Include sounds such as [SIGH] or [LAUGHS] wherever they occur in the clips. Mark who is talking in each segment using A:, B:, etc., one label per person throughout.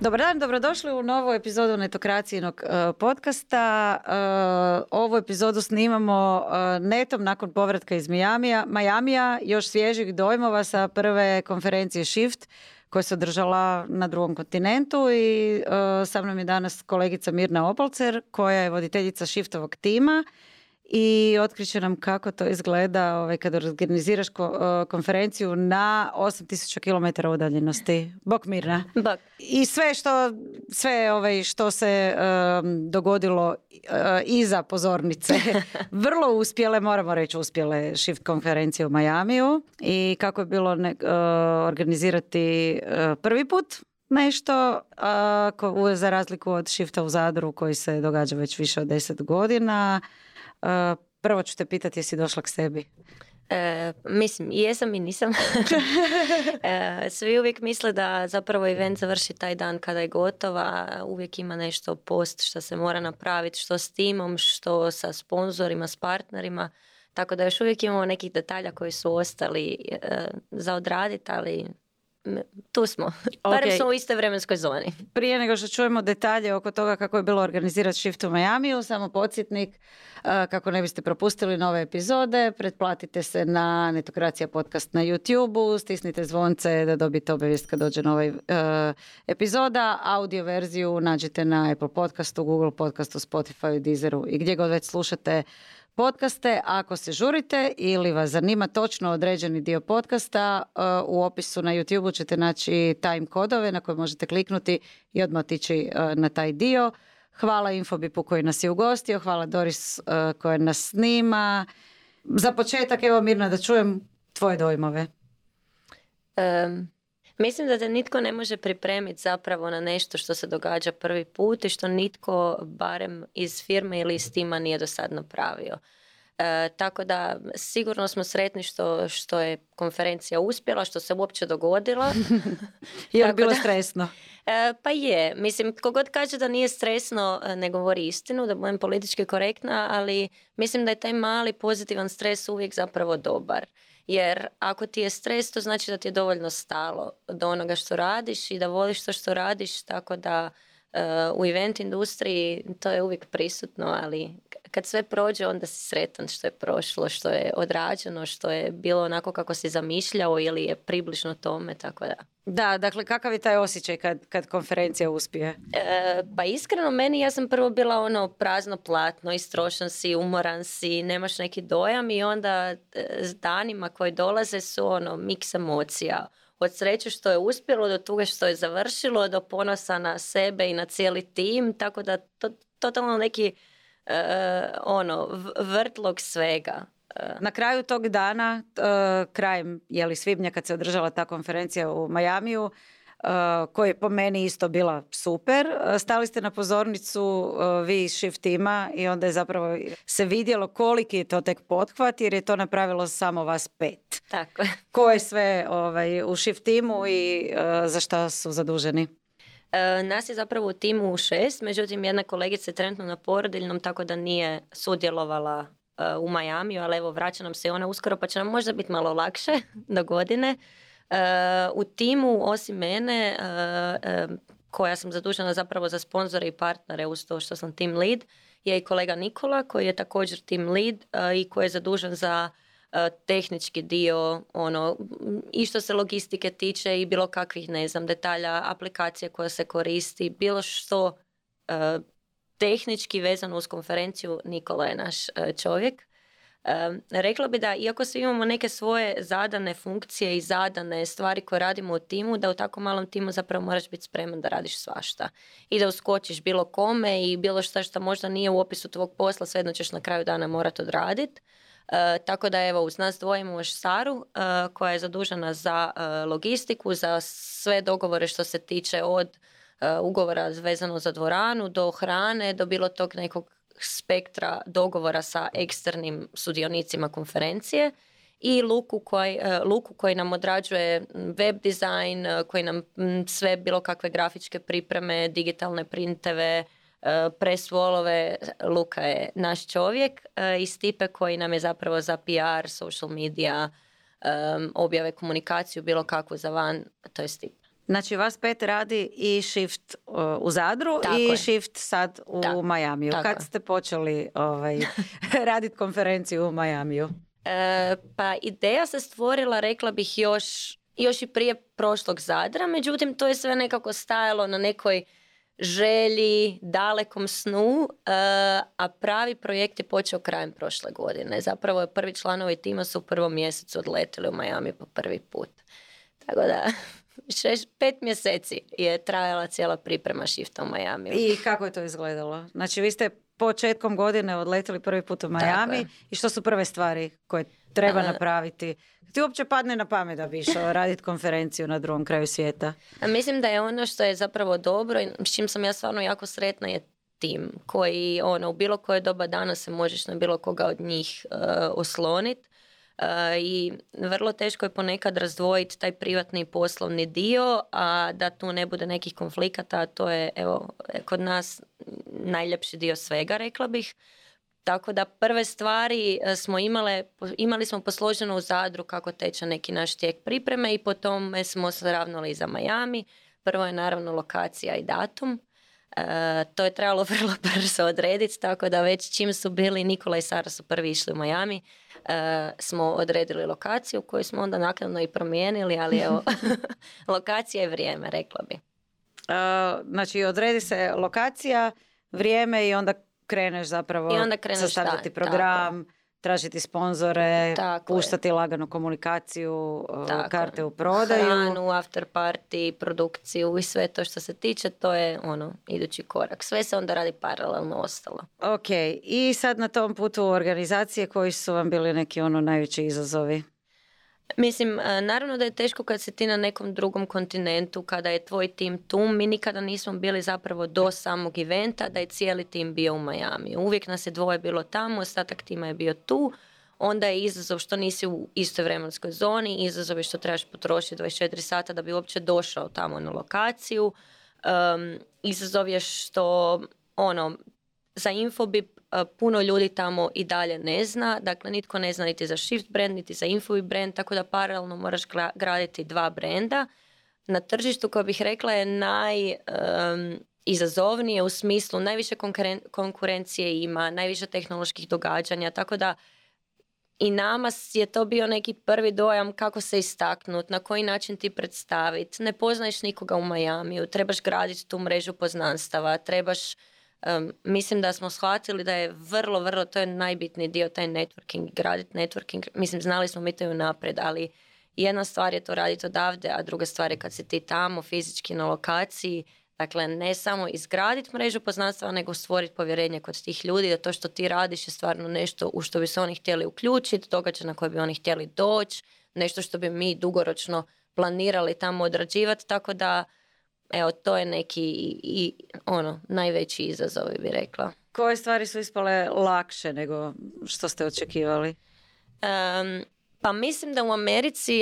A: Dobar dan, dobrodošli u novu epizodu Netokracijinog uh, podcasta. Uh, ovu epizodu snimamo uh, netom nakon povratka iz Majamija, Majamija, još svježih dojmova sa prve konferencije Shift koja se održala na drugom kontinentu i sa mnom je danas kolegica Mirna Opolcer koja je voditeljica Shiftovog tima i otkriće nam kako to izgleda ovaj, kada organiziraš konferenciju na 8000 km udaljenosti. Bok Mirna.
B: Bok.
A: I sve što, sve ovaj, što se dogodilo uh, iza pozornice. [LAUGHS] Vrlo uspjele, moramo reći uspjele shift konferencije u Majamiju i kako je bilo ne, organizirati prvi put nešto za razliku od shifta u Zadru koji se događa već više od deset godina prvo ću te pitati jesi došla k sebi.
B: E, mislim, jesam i nisam. [LAUGHS] e, svi uvijek misle da zapravo event završi taj dan kada je gotova. Uvijek ima nešto post što se mora napraviti, što s timom, što sa sponzorima, s partnerima. Tako da još uvijek imamo nekih detalja koji su ostali e, za odraditi, ali tu smo. [LAUGHS] Barem smo u istoj vremenskoj zoni.
A: Prije nego što čujemo detalje oko toga kako je bilo organizirati Shift u Majamiju, samo podsjetnik kako ne biste propustili nove epizode, pretplatite se na Netokracija podcast na YouTube-u, stisnite zvonce da dobijete obavijest kad dođe nova uh, epizoda, audio verziju nađete na Apple podcastu, Google podcastu, Spotify, Deezeru i gdje god već slušate podcaste. Ako se žurite ili vas zanima točno određeni dio podcasta, uh, u opisu na YouTube ćete naći time kodove na koje možete kliknuti i odmah otići uh, na taj dio. Hvala Infobipu koji nas je ugostio, hvala Doris uh, koja nas snima. Za početak, evo Mirna, da čujem tvoje dojmove.
B: Mislim da te nitko ne može pripremiti zapravo na nešto što se događa prvi put i što nitko barem iz firme ili iz tima nije do sad napravio. E, tako da sigurno smo sretni što, što je konferencija uspjela, što se uopće dogodila. [LAUGHS]
A: je bilo stresno?
B: E, pa je. Mislim, kogod kaže da nije stresno, e, ne govori istinu, da budem politički korektna, ali mislim da je taj mali pozitivan stres uvijek zapravo dobar. Jer ako ti je stres, to znači da ti je dovoljno stalo do onoga što radiš i da voliš to što radiš, tako da uh, u event industriji to je uvijek prisutno, ali kad sve prođe onda si sretan što je prošlo, što je odrađeno, što je bilo onako kako si zamišljao ili je približno tome, tako da.
A: Da, dakle kakav je taj osjećaj kad, kad konferencija uspije?
B: E, pa iskreno meni ja sam prvo bila ono prazno platno, istrošan si, umoran si, nemaš neki dojam i onda e, s danima koji dolaze su ono miks emocija. Od sreće što je uspjelo do toga što je završilo, do ponosa na sebe i na cijeli tim, tako da to totalno neki uh, ono, vrtlog svega.
A: E. Na kraju tog dana, uh, krajem jeli, svibnja kad se održala ta konferencija u Majamiju, koja je po meni isto bila super. Stali ste na pozornicu vi iz Shift tima i onda je zapravo se vidjelo koliki je to tek pothvat jer je to napravilo samo vas pet.
B: Tako.
A: Ko je sve ovaj, u Shift timu i za šta su zaduženi?
B: E, nas je zapravo u timu u šest, međutim jedna kolegica je trenutno na porodiljnom tako da nije sudjelovala e, u Majamiju, ali evo vraća nam se ona uskoro pa će nam možda biti malo lakše [LAUGHS] do godine. E, u timu osim mene koja sam zadužena zapravo za sponzore i partnere uz to što sam team lead je i kolega Nikola koji je također team lead i koji je zadužen za tehnički dio, ono, i što se logistike tiče i bilo kakvih, ne znam, detalja, aplikacije koja se koristi, bilo što e, tehnički vezano uz konferenciju, Nikola je naš e, čovjek. rekla bi da iako svi imamo neke svoje zadane funkcije i zadane stvari koje radimo u timu, da u tako malom timu zapravo moraš biti spreman da radiš svašta. I da uskočiš bilo kome i bilo šta što možda nije u opisu tvog posla, svejedno ćeš na kraju dana morati odraditi. E, tako da evo uz nas dvoje imamo Saru e, koja je zadužena za e, logistiku, za sve dogovore što se tiče od ugovora vezano za dvoranu do hrane, do bilo tog nekog spektra dogovora sa eksternim sudionicima konferencije i Luku koji, Luku koji nam odrađuje web dizajn, koji nam sve bilo kakve grafičke pripreme, digitalne printeve, E, pres volove, Luka je naš čovjek e, iz tipe koji nam je zapravo za PR, social media, objave komunikaciju, bilo kakvu za van, to je tip.
A: Znači vas pet radi i shift u Zadru i shift sad u da. Majamiju. Kad ste počeli ovaj, [LAUGHS] raditi konferenciju u Majamiju?
B: E, pa ideja se stvorila, rekla bih, još, još i prije prošlog Zadra, međutim to je sve nekako stajalo na nekoj želji, dalekom snu, e, a pravi projekt je počeo krajem prošle godine. Zapravo je prvi članovi tima su u prvom mjesecu odletili u Miami po prvi put. Tako da, [LAUGHS] šest, pet mjeseci je trajala cijela priprema shifta u Miami.
A: I kako je to izgledalo? Znači, vi ste početkom godine odletili prvi put u Miami i što su prve stvari koje treba napraviti? Ti uopće padne na pamet da bi išao raditi konferenciju na drugom kraju svijeta?
B: Mislim da je ono što je zapravo dobro i s čim sam ja stvarno jako sretna je tim koji ono, u bilo koje doba dana se možeš na bilo koga od njih uh, osloniti i vrlo teško je ponekad razdvojiti taj privatni i poslovni dio, a da tu ne bude nekih konflikata, to je evo, kod nas najljepši dio svega, rekla bih. Tako da prve stvari e, smo imale, imali smo posloženo u Zadru kako teče neki naš tijek pripreme i po tome smo se ravnali za Miami. Prvo je naravno lokacija i datum. E, to je trebalo [LAUGHS] vrlo brzo odrediti, tako da već čim su bili Nikola i Sara su prvi išli u Miami, e, smo odredili lokaciju koju smo onda naknadno i promijenili, ali evo, [LAUGHS] [LAUGHS] lokacija je vrijeme, rekla bi.
A: Uh, znači, odredi se lokacija, vrijeme i onda kreneš zapravo I onda kreneš, sastavljati program, tražiti sponzore, puštati lagano komunikaciju, Tako. karte u prodaju.
B: Hranu, after party, produkciju i sve to što se tiče, to je ono, idući korak. Sve se onda radi paralelno ostalo.
A: Ok, i sad na tom putu organizacije koji su vam bili neki ono najveći izazovi?
B: Mislim, e, naravno da je teško kad si ti na nekom drugom kontinentu, kada je tvoj tim tu. Mi nikada nismo bili zapravo do samog eventa da je cijeli tim bio u Miami. Uvijek nas je dvoje bilo tamo, ostatak tima je bio tu. Onda je izazov što nisi u istoj vremenskoj zoni, izazov je što trebaš potrošiti 24 sata da bi uopće došao tamo na lokaciju. Um, izazov je što ono, za Infobip puno ljudi tamo i dalje ne zna. Dakle, nitko ne zna niti za Shift brand, niti za Infobip brand, tako da paralelno moraš graditi dva brenda. Na tržištu, koja bih rekla, je naj... izazovnije u smislu najviše konkurencije ima, najviše tehnoloških događanja, tako da i nama je to bio neki prvi dojam kako se istaknut, na koji način ti predstaviti. Ne poznaješ nikoga u Majamiju, trebaš graditi tu mrežu poznanstava, trebaš mislim da smo shvatili da je vrlo, vrlo, to je najbitniji dio, taj networking, graditi networking. Mislim, znali smo mi to i unaprijed, ali jedna stvar je to raditi odavde, a druga stvar je kad si ti tamo fizički na lokaciji, Dakle, ne samo izgraditi mrežu poznanstva, nego stvoriti povjerenje kod tih ljudi da to što ti radiš je stvarno nešto u što bi se oni htjeli uključiti, događaj na koje bi oni htjeli doći, nešto što bi mi dugoročno planirali tamo odrađivati, tako da Evo, to je neki i, ono, najveći izazov bi rekla.
A: Koje stvari su ispale lakše nego što ste očekivali?
B: pa mislim da u Americi,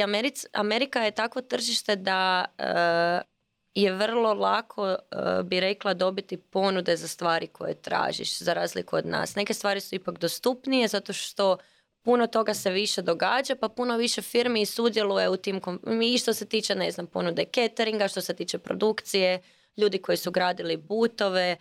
B: Amerika je takvo tržište da uh, je vrlo lako, uh, bi rekla, dobiti ponude za stvari koje tražiš, za razliku od nas. Neke stvari su ipak dostupnije zato što puno toga se više događa, pa puno više firmi sudjeluje u tim, i što se tiče, ne znam, ponude cateringa, što se tiče produkcije, ljudi koji su gradili butove,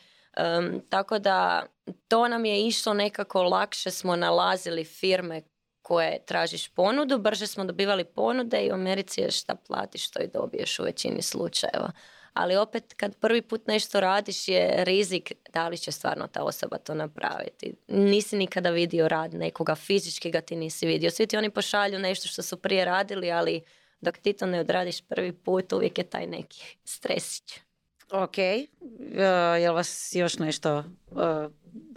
B: tako da to nam je išlo nekako lakše smo nalazili firme koje tražiš ponudu, brže smo dobivali ponude i u Americi je šta platiš, što i dobiješ u većini slučajeva ali opet kad prvi put nešto radiš je rizik da li će stvarno ta osoba to napraviti. Nisi nikada vidio rad nekoga, fizički ga ti nisi vidio. Svi ti oni pošalju nešto što su prije radili, ali dok ti to ne odradiš prvi put uvijek je taj neki stresić.
A: Ok, uh, jel vas još nešto uh,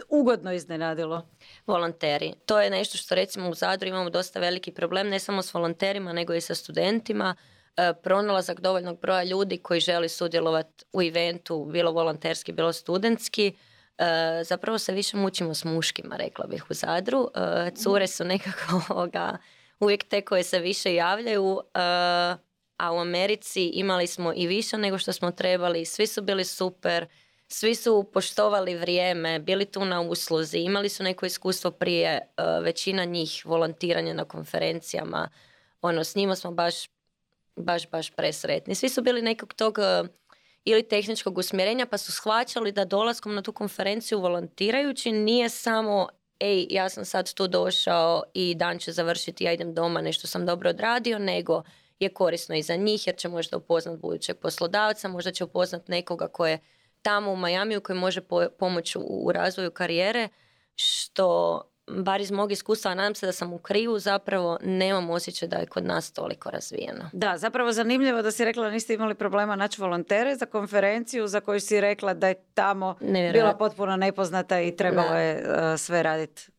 A: ugodno iznenadilo?
B: Volonteri. To je nešto što recimo u Zadru imamo dosta veliki problem, ne samo s volonterima, nego i sa studentima. E, pronalazak dovoljnog broja ljudi koji želi sudjelovati u eventu, bilo volonterski, bilo studentski. E, zapravo se više mučimo s muškima, rekla bih u Zadru. E, cure su nekako [LAUGHS] ovoga, uvijek te koje se više javljaju, a u Americi imali smo i više nego što smo trebali, svi su bili super, svi su poštovali vrijeme, bili tu na usluzi, imali su neko iskustvo prije, većina njih volontiranja na konferencijama, ono, s njima smo baš baš, baš presretni. Svi su bili nekog tog e, ili tehničkog usmjerenja pa su shvaćali da dolaskom na tu konferenciju volontirajući nije samo ej, ja sam sad tu došao i dan će završiti, ja idem doma, nešto sam dobro odradio, nego je korisno i za njih jer će možda upoznat budućeg poslodavca, možda će upoznat nekoga ko je tamo u Majamiju koji može pomoći u razvoju karijere, što bar iz mog iskustva, nadam se da sam u krivu, zapravo nemam osjećaj da je kod nas toliko razvijeno.
A: Da, zapravo zanimljivo da si rekla da niste imali problema naći volontere za konferenciju za koju si rekla da je tamo bila potpuno nepoznata i trebalo je uh, sve raditi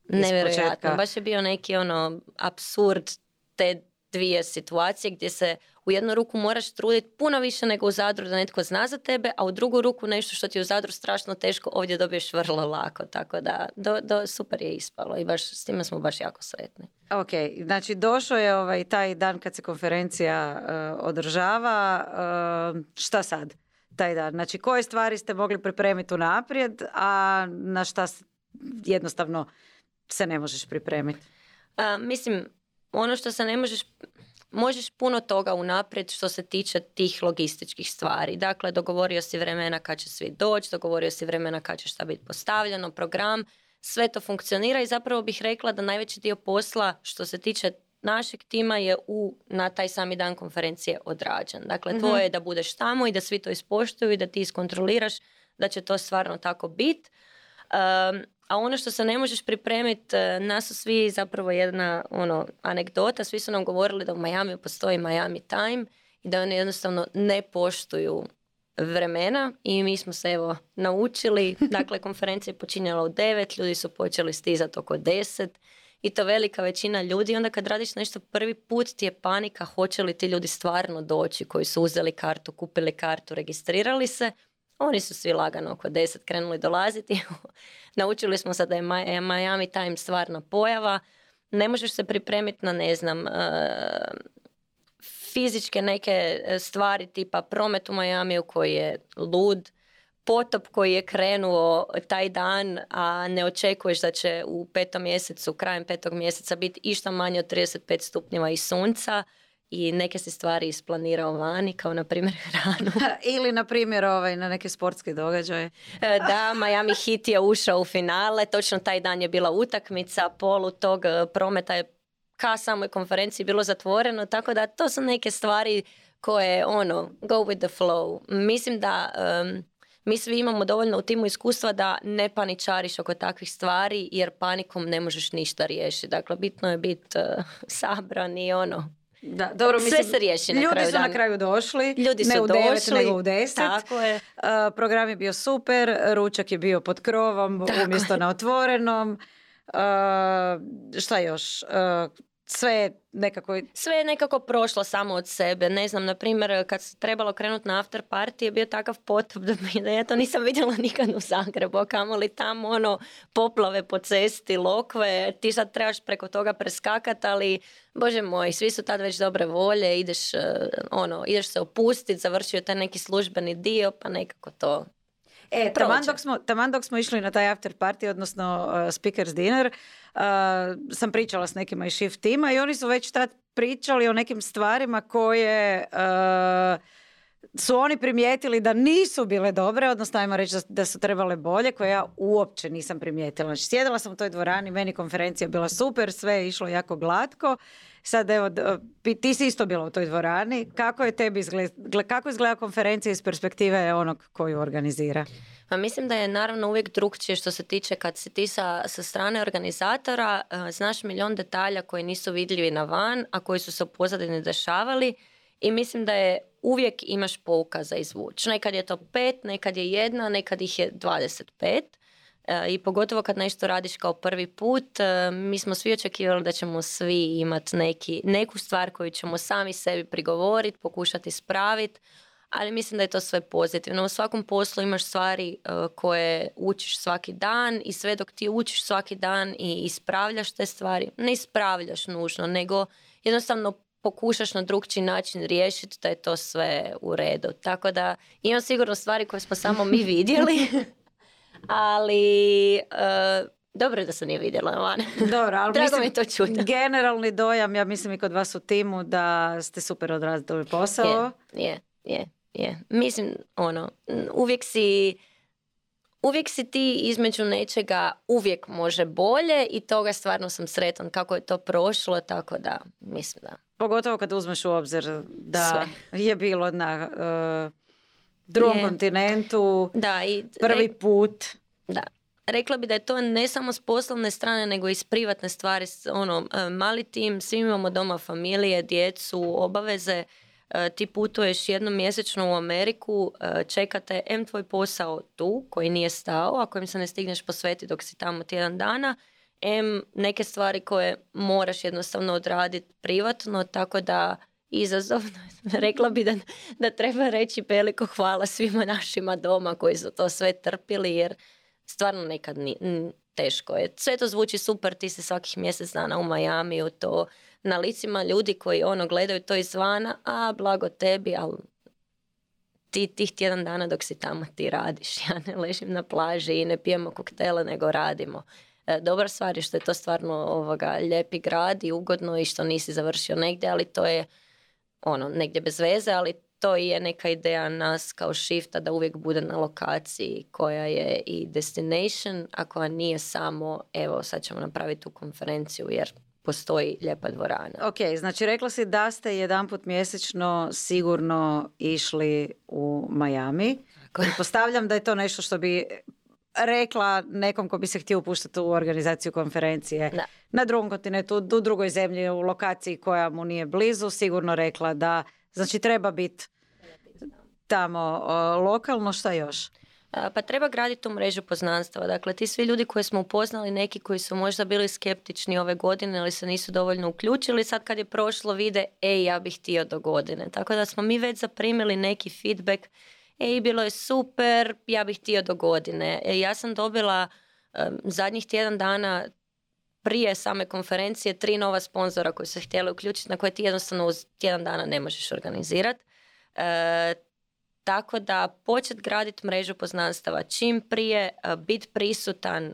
A: početka.
B: Baš je bio neki ono absurd te dvije situacije gdje se u jednu ruku moraš truditi puno više nego u Zadru da netko zna za tebe, a u drugu ruku nešto što ti je u Zadru strašno teško ovdje dobiješ vrlo lako. Tako da do, do, super je ispalo i baš s time smo baš jako sretni.
A: Ok, znači došao je ovaj taj dan kad se konferencija uh, održava. Uh, šta sad? Taj dan. Znači koje stvari ste mogli pripremiti unaprijed, a na šta jednostavno se ne možeš pripremiti?
B: mislim, ono što se ne možeš možeš puno toga unaprijed što se tiče tih logističkih stvari. Dakle, dogovorio si vremena kad će svi doći, dogovorio si vremena kad će šta biti postavljeno, program, sve to funkcionira i zapravo bih rekla da najveći dio posla što se tiče našeg tima je u, na taj sami dan konferencije odrađen. Dakle, mm tvoje je da budeš tamo i da svi to ispoštuju i da ti iskontroliraš da će to stvarno tako biti. A ono što se ne možeš pripremiti, e, nas su svi zapravo jedna ono, anegdota, svi su nam govorili da u Miami postoji Miami Time i da oni jednostavno ne poštuju vremena i mi smo se evo naučili, [LAUGHS] dakle konferencija je počinjala u devet, ljudi su počeli stizati oko deset i to velika većina ljudi. Onda kad radiš nešto prvi put ti je panika hoće li ti ljudi stvarno doći koji su uzeli kartu, kupili kartu, registrirali se. Oni su svi lagano oko deset krenuli dolaziti. [LAUGHS] Naučili smo se da je Miami Time stvarna pojava. Ne možeš se pripremiti na, ne znam, uh, fizičke neke stvari tipa promet u Majamiju koji je lud, potop koji je krenuo taj dan, a ne očekuješ da će u petom mjesecu, krajem petog mjeseca biti išta manje od 35 stupnjeva i sunca i neke se stvari isplanirao vani, kao na primjer [LAUGHS] hranu.
A: Ili na primjer ovaj, na neke sportske događaje.
B: E, da, Miami Heat je ušao u finale, točno taj dan je bila utakmica, polu tog e, prometa je ka samoj konferenciji bilo zatvoreno, tako da to su neke stvari koje, ono, go with the flow. Mislim da mi svi imamo dovoljno u timu iskustva da ne paničariš oko takvih stvari, jer panikom ne možeš ništa riješiti. Dakle, bitno je biti uh, sabran i ono,
A: da, dobro,
B: mislim, Sve se riješi na
A: ljudi
B: kraju
A: su na kraju došli,
B: ljudi su
A: ne u
B: došli,
A: nego u deset.
B: Tako je.
A: Uh, program je bio super, ručak je bio pod krovom umjesto na otvorenom. Uh, šta još? Uh, sve nekako...
B: Sve je nekako prošlo samo od sebe. Ne znam, na primjer, kad se trebalo krenuti na after party je bio takav potop da, da ja to nisam vidjela nikad u Zagrebu. A kamoli tamo ono poplave po cesti, lokve, ti sad trebaš preko toga preskakat, ali bože moj, svi su tad već dobre volje, ideš, eh, ono, ideš se opustiti, završio taj neki službeni dio, pa nekako to
A: E, taman dok, smo, taman dok smo išli na taj after party, odnosno uh, speakers dinner, uh, sam pričala s nekima iz shift tima i oni su već tad pričali o nekim stvarima koje uh, su oni primijetili da nisu bile dobre, odnosno ajmo reći da, su trebale bolje, koje ja uopće nisam primijetila. Znači, sjedila sam u toj dvorani, meni konferencija bila super, sve je išlo jako glatko. Sad evo, ti si isto bila u toj dvorani. Kako je tebi izgleda, kako izgleda konferencija iz perspektive onog koju organizira?
B: Pa mislim da je naravno uvijek drugčije što se tiče kad si ti sa, sa strane organizatora, uh, znaš milion detalja koji nisu vidljivi na van, a koji su se u pozadini dešavali i mislim da je uvijek imaš pouka za izvući. Nekad je to pet, nekad je jedna, nekad ih je 25. E, I pogotovo kad nešto radiš kao prvi put, e, mi smo svi očekivali da ćemo svi imati neki, neku stvar koju ćemo sami sebi prigovoriti, pokušati ispraviti, ali mislim da je to sve pozitivno. U svakom poslu imaš stvari e, koje učiš svaki dan i sve dok ti učiš svaki dan i ispravljaš te stvari, ne ispravljaš nužno, nego jednostavno pokušaš na drugčiji način riješiti da je to sve u redu. Tako da imam sigurno stvari koje smo samo mi vidjeli, [LAUGHS] ali uh, Dobro je da sam nije vidjela van.
A: Dobro, ali [LAUGHS]
B: Drago
A: mislim,
B: mi to čuti.
A: generalni dojam, ja mislim i kod vas u timu, da ste super odradili posao.
B: Je, je, je, je. Mislim, ono, uvijek si, uvijek si ti između nečega uvijek može bolje i toga stvarno sam sretan kako je to prošlo, tako da, mislim da.
A: Pogotovo kad uzmeš u obzir da
B: Sve.
A: je bilo na eh, drugom
B: Je.
A: kontinentu,
B: Da, i
A: prvi put.
B: Da. Rekla bi da je to ne samo s poslovne strane, nego i s privatne stvari. Ono, e, mali tim, svi imamo doma familije, djecu, obaveze. E, Ti putuješ jednom mjesečno u Ameriku, e, čekate M tvoj posao tu, koji nije stao, a kojem se ne stigneš posvetiti dok si tamo tjedan dana, M neke stvari koje moraš jednostavno odraditi privatno, tako da izazovno. [LAUGHS] Rekla bi da, da treba reći veliko hvala svima našima doma koji su to sve trpili, jer stvarno nekad ni, teško je. Sve to zvuči super, ti si svakih mjesec dana u Majamiju, to na licima ljudi koji ono gledaju to izvana, a blago tebi, ali ti tih tjedan dana dok si tamo ti radiš. [LAUGHS] Ja ne ležim na plaži i ne pijemo koktele, nego radimo. E, Dobra stvar je što je to stvarno ovoga, lijepi grad i ugodno i što nisi završio negdje, ali to je ono, negdje bez veze, ali to i je neka ideja nas kao shifta da uvijek bude na lokaciji koja je i destination, a koja nije samo evo sad ćemo napraviti tu konferenciju jer postoji lijepa dvorana.
A: Ok, znači rekla si da ste jedanput mjesečno sigurno išli u Miami. Postavljam da je to nešto što bi rekla nekom ko bi se htio upuštati u organizaciju konferencije
B: Da.
A: na drugom kontinentu, u drugoj zemlji, u lokaciji koja mu nije blizu, sigurno rekla da, znači treba biti tamo lokalno, šta još?
B: Pa treba graditi tu mrežu poznanstava. Dakle, ti svi ljudi koje smo upoznali, neki koji su možda bili skeptični ove godine ili se nisu dovoljno uključili, sad kad je prošlo vide, ej, ja bih htio do godine. Tako da smo mi već zaprimili neki feedback, ej, bilo je super, ja bih htio do godine. E, ja sam dobila em, zadnjih tjedan dana prije same konferencije tri nova sponzora koji su htjeli uključiti na koje ti jednostavno uz tjedan dana ne možeš organizirati. E, tako da počet graditi mrežu poznanstava čim prije, biti prisutan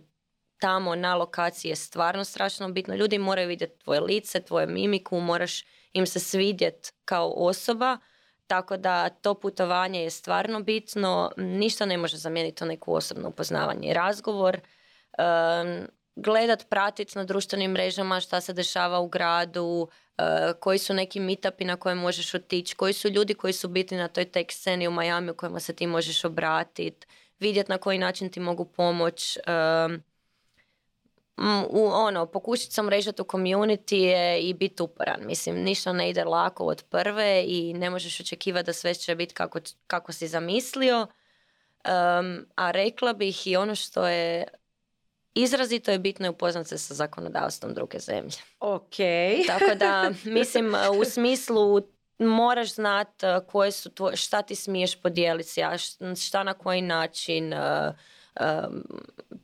B: tamo na lokaciji je stvarno strašno bitno. Ljudi moraju vidjeti tvoje lice, tvoju mimiku, moraš im se svidjet kao osoba. Tako da to putovanje je stvarno bitno. Ništa ne može zamijeniti to neko osobno upoznavanje i razgovor. Gledat, pratit na društvenim mrežama šta se dešava u gradu, uh, koji su neki meetupi na koje možeš otići, koji su ljudi koji su bitni na toj tech sceni u Miami u kojima se ti možeš obratiti, vidjet na koji način ti mogu pomoć. Um, u ono, pokušati sam mrežati u community i biti uporan. Mislim, ništa ne ide lako od prve i ne možeš očekivati da sve će biti kako, kako si zamislio. Um, a rekla bih i ono što je izrazito je bitno je upoznat se sa zakonodavstvom druge zemlje.
A: Ok. [LAUGHS]
B: Tako da, mislim, u smislu moraš znat uh, koje su tvoje, šta ti smiješ podijeliti, šta na koji način. um,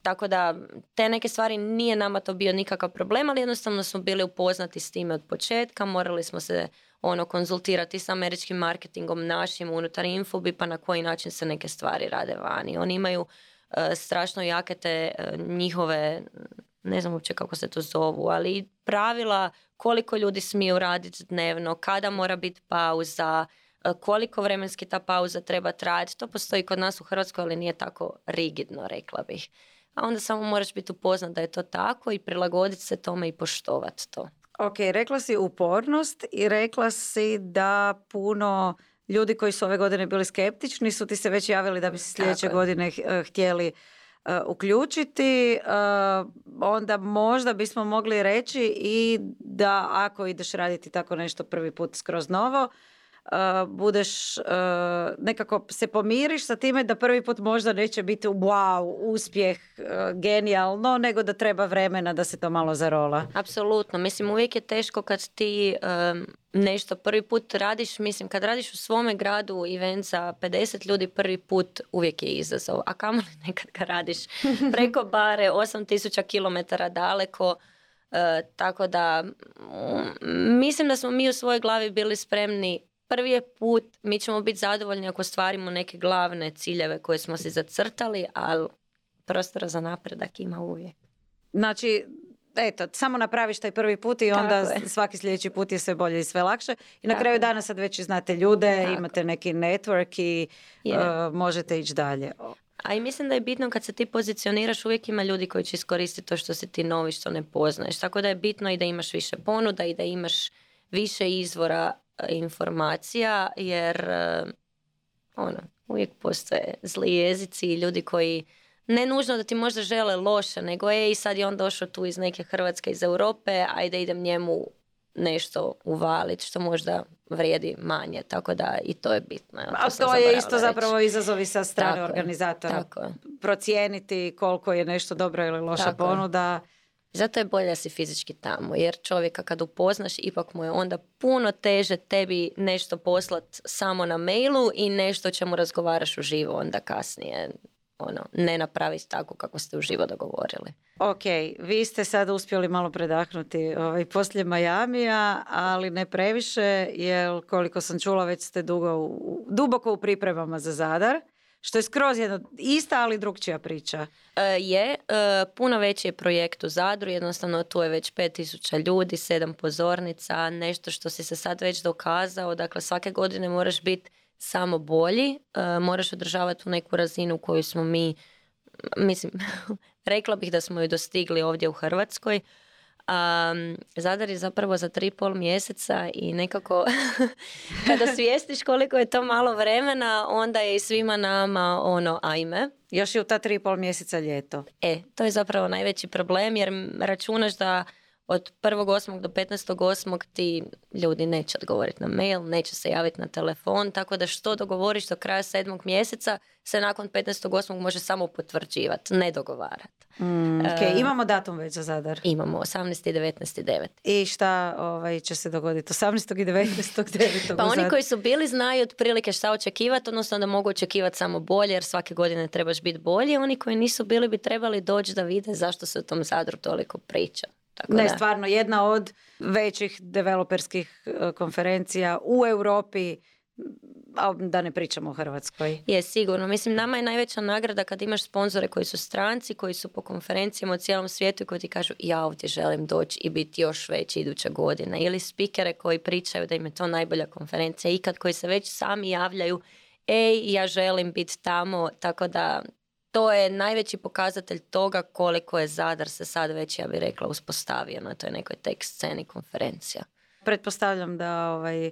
B: tako da, te neke stvari nije nama to bio nikakav problem, ali jednostavno smo bili upoznati s time od početka, morali smo se ono konzultirati s američkim marketingom našim unutar Infobi, pa na koji način se neke stvari rade vani. Oni imaju strašno jake te uh, njihove ne znam uopće kako se to zovu, ali pravila koliko ljudi smiju raditi dnevno, kada mora biti pauza, e, koliko vremenski ta pauza treba trajati. To postoji kod nas u Hrvatskoj, ali nije tako rigidno, rekla bih. A onda samo moraš biti upoznat da je to tako i prilagoditi se tome i poštovati to.
A: Ok, rekla si upornost i rekla si da puno ljudi koji su ove godine bili skeptični su ti se već javili da bi se sljedeće
B: Tako
A: godine eh, htjeli eh, uključiti. Eh, onda možda bismo mogli reći i da ako ideš raditi tako nešto prvi put skroz novo, budeš nekako se pomiriš sa time da prvi put možda neće biti wow, uspjeh, eh, genijalno, nego da treba vremena da se to malo zarola.
B: Apsolutno. Mislim, uvijek je teško kad ti em, nešto prvi put radiš. Mislim, kad radiš u svome gradu event za 50 ljudi prvi put, uvijek je izazov. A kamoli [LAUGHS] nekad ga radiš preko [LAUGHS] bare, 8000 km daleko. E, tako da, mm, mislim da smo mi u svojoj glavi bili spremni Prvi je put, mi ćemo biti zadovoljni ako stvarimo neke glavne ciljeve koje smo si zacrtali, ali prostora za napredak ima uvijek.
A: Znači, eto, samo napraviš taj prvi put i onda svaki sljedeći put je sve bolje i sve lakše. I na kraju dana sad već znate ljude, imate neki network i uh, možete ići dalje.
B: A i mislim da je bitno kad se ti pozicioniraš, uvijek ima ljudi koji će iskoristiti to što se ti novi, što ne poznaješ. Tako da je bitno i da imaš više ponuda i da imaš više izvora informacija, jer e, ono, uvijek postoje zli jezici i ljudi koji ne nužno da ti možda žele loše, nego ej, sad je on došao tu iz neke Hrvatske, iz Europe, ajde idem njemu nešto uvaliti što možda vrijedi manje, tako da i to je bitno.
A: A to, je isto zapravo izazovi sa strane organizatora. Tako Procijeniti koliko je nešto dobro ili loša ponuda.
B: Zato je bolje da si fizički tamo, jer čovjeka kad upoznaš, ipak mu je onda puno teže tebi nešto poslat samo na mailu i nešto o čemu razgovaraš uživo onda kasnije ono, ne napraviti tako kako ste uživo dogovorili.
A: Ok, vi ste sad uspjeli malo predahnuti ovaj, poslije Majamija, ali ne previše, jer koliko sam čula već ste dugo u, duboko u pripremama za Zadar. Što je skroz jedna ista, ali drugčija priča.
B: E, je, e, puno veći je projekt u Zadru, jednostavno tu je već 5000 ljudi, sedam pozornica, nešto što si se sad već dokazao, dakle svake godine moraš biti samo bolji, e, moraš održavati u neku razinu koju smo mi, mislim, [LAUGHS] rekla bih da smo ju dostigli ovdje u Hrvatskoj. Um, Zadar je zapravo za tri pol mjeseca i nekako [LAUGHS] kada svijestiš koliko je to malo vremena, onda je i svima nama ono ajme.
A: Još je u ta tri pol mjeseca ljeto.
B: E, to je zapravo najveći problem jer računaš da od 1.8. do 15.8. ti ljudi neće odgovoriti na mail, neće se javiti na telefon, tako da što dogovoriš do kraja sedmog mjeseca se nakon 15.8. može samo potvrđivati, ne dogovarati.
A: Mm, uh, imamo datum već za Zadar?
B: Imamo, 18. i 19. 9.
A: I šta ovaj, će se dogoditi 18. i 19. 9. [LAUGHS]
B: pa oni koji su bili znaju otprilike šta očekivati, odnosno da mogu očekivati samo bolje, jer svake godine trebaš biti bolji. Oni koji nisu bili bi trebali doći da vide zašto se o tom Zadru toliko priča.
A: Tako ne, stvarno, jedna od većih developerskih e, konferencija u Europi, a da ne pričamo o Hrvatskoj.
B: Je, sigurno. Mislim, nama je najveća nagrada kad imaš sponzore koji su stranci, koji su po konferencijama u cijelom svijetu i koji ti kažu ja ovdje želim doći i biti još veći iduće godine. Ili spikere koji pričaju da im je to najbolja konferencija ikad, koji se već sami javljaju ej, ja želim biti tamo, tako da to je najveći pokazatelj toga koliko je Zadar se sad već, ja bih rekla, uspostavio na toj nekoj tek sceni konferencija.
A: Pretpostavljam da ovaj,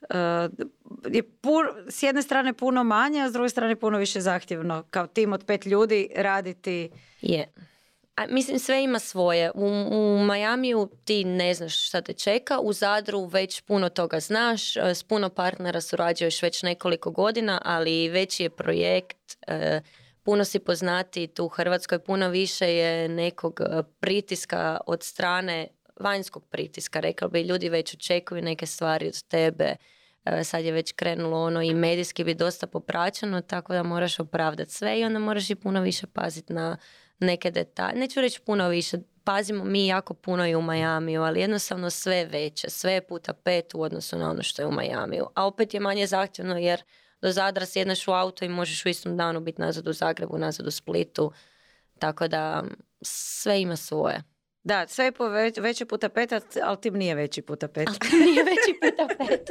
A: uh, je s jedne strane puno manje, a s druge strane puno više zahtjevno. Kao tim od pet ljudi raditi...
B: Je. A, mislim, sve ima svoje. U, u Majamiju ti ne znaš šta te čeka, u Zadru već puno toga znaš, e, s puno partnera surađuješ već nekoliko godina, ali veći je projekt... Uh, puno si poznati tu u Hrvatskoj, puno više je nekog e, pritiska od strane vanjskog pritiska, rekla bi, ljudi već očekuju neke stvari od tebe, e, sad je već krenulo ono i medijski bi dosta popraćeno, tako da moraš opravdati sve i onda moraš i puno više paziti na neke detalje. Neću reći puno više, pazimo mi jako puno i u Majamiju, ali jednostavno sve veće, sve puta pet u odnosu na ono što je u Majamiju. A opet je manje zahtjevno jer do Zadra sjedneš u auto i možeš u istom danu biti nazad u Zagrebu, nazad u Splitu. Tako da sve ima svoje.
A: Da, sve je po već, veće puta pet, ali tim nije veći puta pet. Ali
B: tim nije veći puta pet.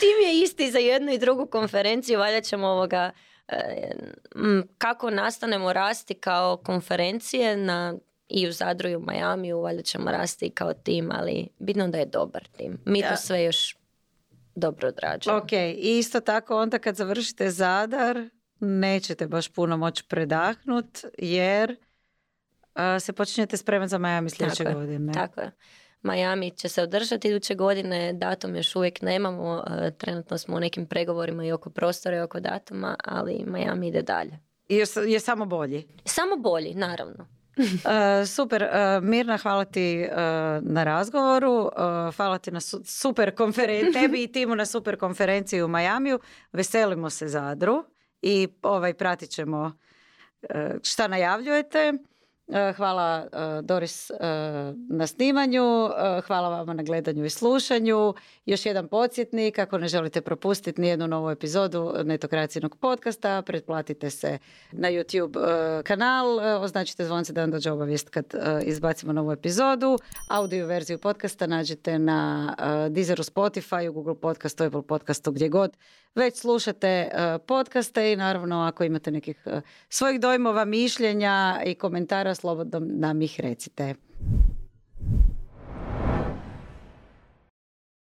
B: tim je isti za jednu i drugu konferenciju. Valjda ćemo ovoga e, kako nastanemo rasti kao konferencije na i u Zadru i u Majamiju, valjda ćemo rasti kao tim, ali bitno da je dobar tim. Mi to sve još dobro odrađeno.
A: Ok, i isto tako onda kad završite Zadar, nećete baš puno moći predahnut, jer se počinjete spremati za Miami sljedeće tako godine.
B: tako je. Miami će se održati iduće godine, datum još uvijek nemamo, trenutno smo u nekim pregovorima i oko prostora i oko datuma, ali Miami ide dalje.
A: I je, je samo bolji?
B: Samo bolji, naravno. [LAUGHS]
A: Uh, super, uh, Mirna, hvala ti uh, na razgovoru, hvala ti na super konferenciji, [LAUGHS] tebi i timu na super konferenciji u Majamiju. Veselimo se Zadru i ovaj, pratit ćemo šta najavljujete. E, hvala e, Doris e, na snimanju, hvala vama na gledanju i slušanju. Još jedan podsjetnik, ako ne želite propustiti nijednu novu epizodu Netokracijnog podcasta, pretplatite se na YouTube kanal, označite zvonce da vam dođe obavijest kad izbacimo novu epizodu. Audio verziju podcasta nađete na Deezeru, Spotify, Google podcastu, Apple podcastu, gdje god već slušate podcaste i naravno ako imate nekih svojih dojmova, mišljenja i komentara slobodno nam ih recite.